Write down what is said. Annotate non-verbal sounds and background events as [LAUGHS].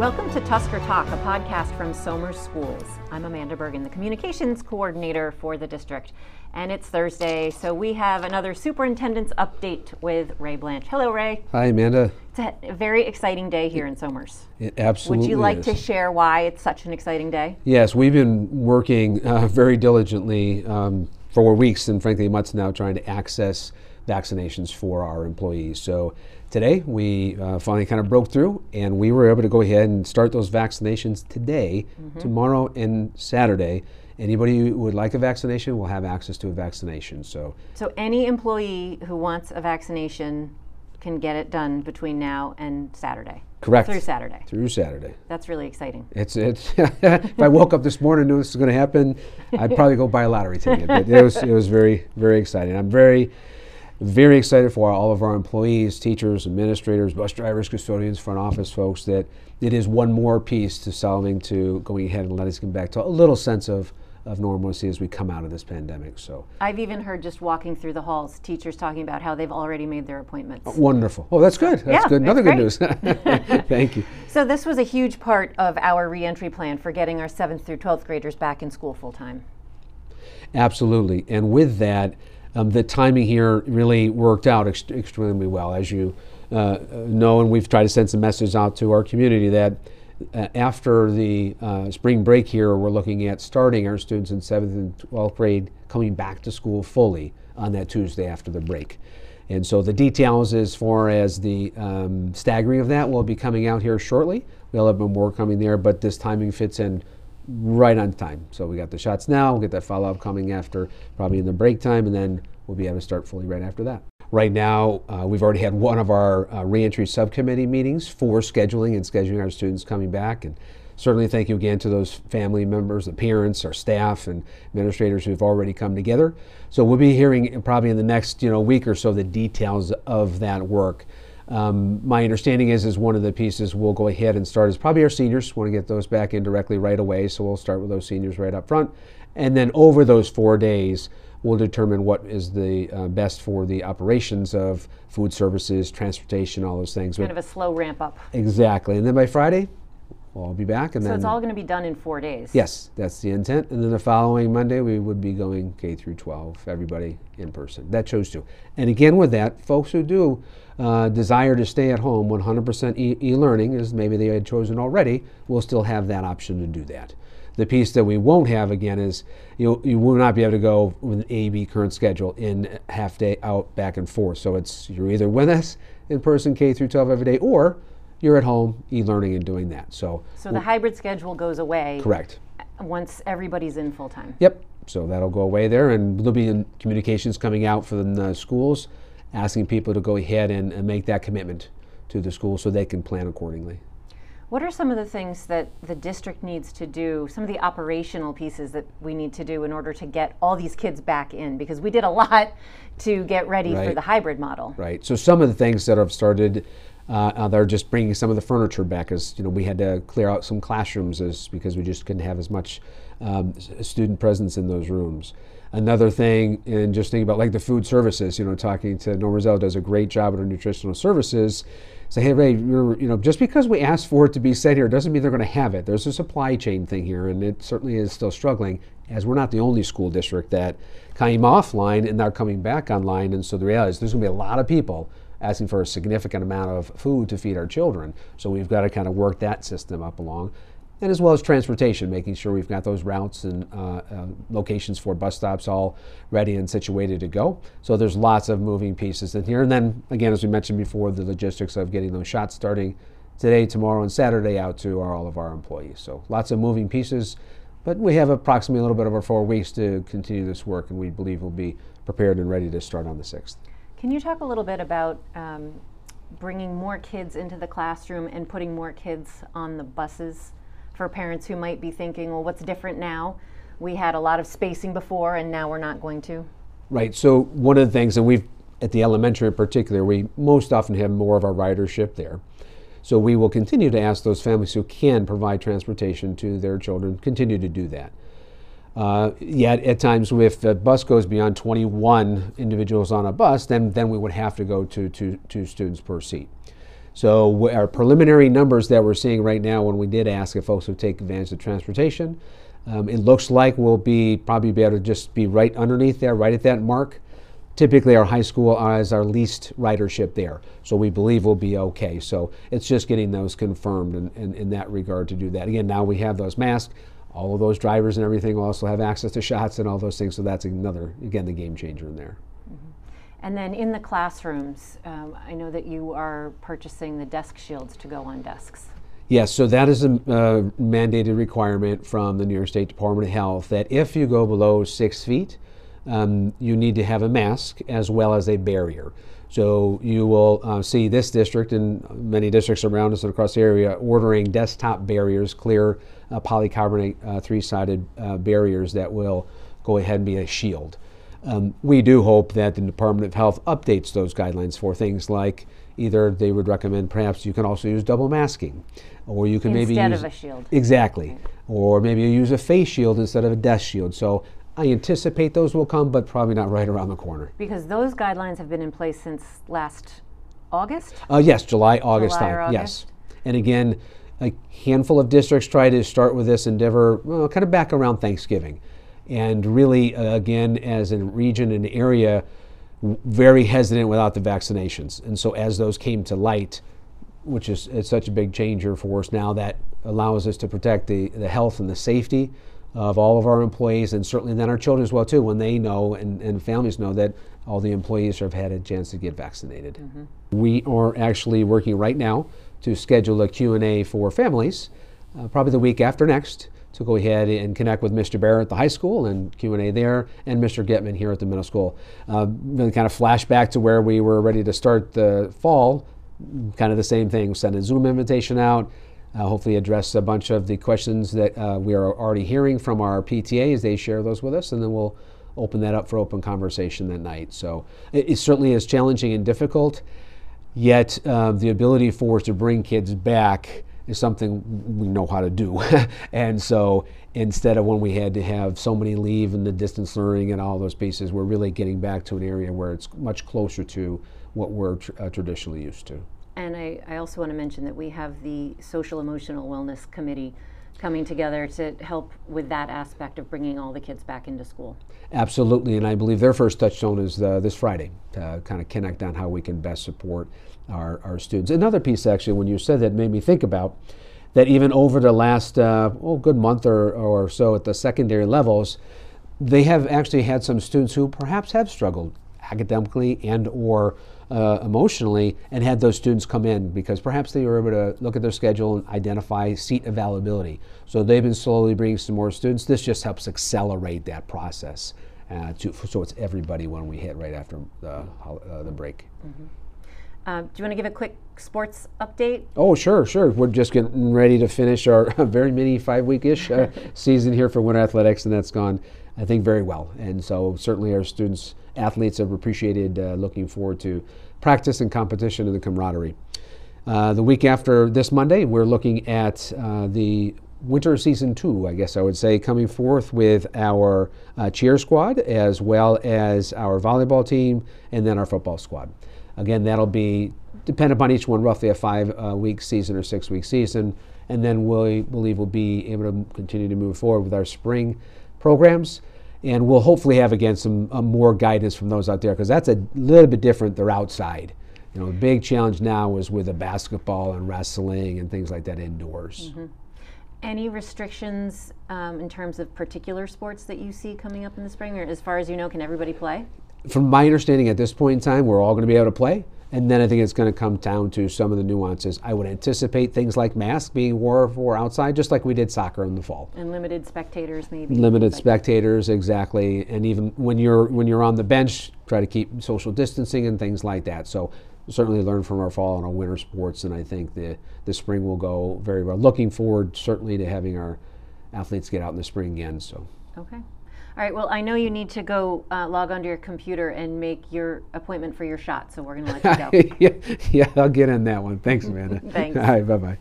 Welcome to Tusker Talk, a podcast from Somers Schools. I'm Amanda Bergen, the communications coordinator for the district. And it's Thursday, so we have another superintendent's update with Ray Blanch. Hello, Ray. Hi, Amanda. It's a very exciting day here in Somers. It absolutely Would you like is. to share why it's such an exciting day? Yes, we've been working uh, very diligently um, for weeks and frankly months now trying to access vaccinations for our employees. So today we uh, finally kind of broke through and we were able to go ahead and start those vaccinations today, tomorrow, and Saturday. Anybody who would like a vaccination will have access to a vaccination. So So, any employee who wants a vaccination can get it done between now and Saturday. correct Through Saturday. through Saturday. That's really exciting. It's it's. [LAUGHS] if I woke up this morning and knew this was going to happen, I'd probably go buy a lottery ticket. But it was it was very very exciting. I'm very very excited for all of our employees, teachers, administrators, bus drivers, custodians, front office folks. That it is one more piece to solving to going ahead and letting us get back to a little sense of of normalcy as we come out of this pandemic. So I've even heard just walking through the halls, teachers talking about how they've already made their appointments. Oh, wonderful. Oh, that's good. That's Yeah, good. Another good news. [LAUGHS] Thank you. [LAUGHS] So, this was a huge part of our reentry plan for getting our 7th through 12th graders back in school full time. Absolutely. And with that, um, the timing here really worked out ex- extremely well. As you uh, know, and we've tried to send some messages out to our community that uh, after the uh, spring break here, we're looking at starting our students in 7th and 12th grade coming back to school fully on that Tuesday after the break. And so the details as far as the um, staggering of that will be coming out here shortly. We'll have more coming there, but this timing fits in right on time. So we got the shots now, we'll get that follow up coming after probably in the break time, and then we'll be able to start fully right after that. Right now, uh, we've already had one of our uh, reentry subcommittee meetings for scheduling and scheduling our students coming back. And certainly thank you again to those family members, the parents, our staff, and administrators who've already come together. So we'll be hearing probably in the next you know week or so the details of that work. Um, my understanding is is one of the pieces we'll go ahead and start is probably our seniors. Want to get those back in directly right away, so we'll start with those seniors right up front, and then over those four days, we'll determine what is the uh, best for the operations of food services, transportation, all those things. Kind But of a slow ramp up. exactly, and then by Friday, we'll all be back, and So, then it's all going to be done in four days. Yes, that's the intent. And then the following Monday, we would be going K through 12, everybody in person that chose to. And again, with that, folks who do uh, desire to stay at home 100% e- e-learning, as maybe they had chosen already, will still have that option to do that. The piece that we won't have again is you, you will not be able to go with an A, B current schedule in half day out, back and forth. So it's you're either with us in person K through 12 every day, or you're at home e-learning and doing that. So So, the hybrid schedule goes away correct. once everybody's in full time. Yep. So that'll go away there, and there'll be communications coming out from the uh, schools, asking people to go ahead and, and make that commitment to the school so they can plan accordingly. What are some of the things that the district needs to do, some of the operational pieces that we need to do in order to get all these kids back in? Because we did a [LAUGHS] lot to get ready for the hybrid model. Right. So some of the things that have started, uh, they're just bringing some of the furniture back. As you know, we had to clear out some classrooms as because we just couldn't have as much um, student presence in those rooms. Another thing, and just thinking about like the food services, you know, talking to Norma Zell does a great job with our nutritional services. Say, hey Ray, you're, know, just because we asked for it to be set here doesn't mean they're going to have it. There's a supply chain thing here, and it certainly is still struggling. As we're not the only school district that came offline and now coming back online, and so the reality is there's going to be a lot of people asking for a significant amount of food to feed our children. So we've got to kind of work that system up along and as well as transportation, making sure we've got those routes and uh, uh, locations for bus stops all ready and situated to go. So there's lots of moving pieces in here. And then again, as we mentioned before, the logistics of getting those shots starting today, tomorrow, and Saturday out to our, all of our employees. So lots of moving pieces, but we have approximately a little bit over four weeks to continue this work, and we believe we'll be prepared and ready to start on the 6th. Can you talk a little bit about um, bringing more kids into the classroom and putting more kids on the buses for parents who might be thinking, well, what's different now? We had a lot of spacing before, and now we're not going to. Right. So one of the things, and we've at the elementary in particular, we most often have more of our ridership there. So we will continue to ask those families who can provide transportation to their children continue to do that. Uh, yet at times, if a bus goes beyond 21 individuals on a bus, then then we would have to go to to two students per seat. So our preliminary numbers that we're seeing right now, when we did ask if folks would take advantage of transportation, um, it looks like we'll be probably be able to just be right underneath there, right at that mark. Typically, our high school has our least ridership there, so we believe we'll be okay. So it's just getting those confirmed in, in, in that regard to do that. Again, now we have those masks. All of those drivers and everything will also have access to shots and all those things. So that's another, again, the game changer in there. And then in the classrooms, um, I know that you are purchasing the desk shields to go on desks. Yes, so that is a uh, mandated requirement from the New York State Department of Health that if you go below six feet, um, you need to have a mask as well as a barrier. So you will uh, see this district and many districts around us and across the area ordering desktop barriers, clear uh, polycarbonate uh, three-sided uh, barriers that will go ahead and be a shield. Um, we do hope that the Department of Health updates those guidelines for things like either they would recommend perhaps you can also use double masking, or you can maybe Instead use of a shield. exactly, or maybe you use a face shield instead of a desk shield. So I anticipate those will come, but probably not right around the corner. Because those guidelines have been in place since last August. Uh, yes, July, August July time. or Yes, and again, a handful of districts try to start with this endeavor, well, kind of back around Thanksgiving, and really, uh, again, as a region and area, very hesitant without the vaccinations, and so as those came to light, which is it's such a big changer for us now that allows us to protect the, the health and the safety of all of our employees and certainly then our children as well too when they know and, and families know that all the employees have had a chance to get vaccinated we are actually working right now to schedule a q&a for families uh, probably the week after next to go ahead and connect with Mr. Barrett at the high school and Q&A there, and Mr. Getman here at the middle school. Uh, really kind of flashback to where we were ready to start the fall, kind of the same thing. Send a Zoom invitation out, uh, hopefully address a bunch of the questions that uh, we are already hearing from our PTA as they share those with us, and then we'll open that up for open conversation that night. So it, it certainly is challenging and difficult, yet uh, the ability for us to bring kids back is something we know how to do. [LAUGHS] and so instead of when we had to have so many leave and the distance learning and all those pieces, we're really getting back to an area where it's much closer to what we're tr- uh, traditionally used to. And I, I also want to mention that we have the Social Emotional Wellness Committee coming together to help with that aspect of bringing all the kids back into school. Absolutely, and I believe their first touchstone is uh, this Friday to kind of connect on how we can best support our, our students. Another piece, actually, when you said that, made me think about that even over the last uh, oh good month or, or so at the secondary levels, they have actually had some students who perhaps have struggled academically and or uh, emotionally and had those students come in because perhaps they were able to look at their schedule and identify seat availability. So they've been slowly bringing some more students. This just helps accelerate that process. Uh, to, so it's everybody when we hit right after the, uh, the break. Uh, do you want to give a quick sports update? Oh, sure, sure. We're just getting ready to finish our [LAUGHS] very mini five week ish uh, [LAUGHS] season here for winter athletics, and that's gone, I think, very well. And so, certainly, our students, athletes have appreciated uh, looking forward to practice and competition and the camaraderie. Uh, the week after this Monday, we're looking at uh, the winter season two, I guess I would say, coming forth with our uh, cheer squad as well as our volleyball team and then our football squad. Again, that'll be dependent upon each one, roughly a five uh, week season or six week season. And then we believe we'll be able to continue to move forward with our spring programs. And we'll hopefully have again some uh, more guidance from those out there because that's a little bit different. They're outside. You know, the big challenge now is with the basketball and wrestling and things like that indoors. Any restrictions um, in terms of particular sports that you see coming up in the spring, or as far as you know, can everybody play? From my understanding, at this point in time, we're all going to be able to play. And then I think it's going to come down to some of the nuances. I would anticipate things like masks being wore for outside, just like we did soccer in the fall. And limited spectators, maybe. Limited spectators, exactly, and even when you're when you're on the bench, try to keep social distancing and things like that. So certainly learn from our fall and our winter sports, and I think the the spring will go very well. Looking forward certainly to having our athletes get out in the spring again. So Okay. All right. Well, I know you need to go uh, log onto your computer and make your appointment for your shot, so we're going to let you go. [LAUGHS] yeah, yeah, I'll get in that one. Thanks, Amanda. [LAUGHS] Thanks. All right, bye bye.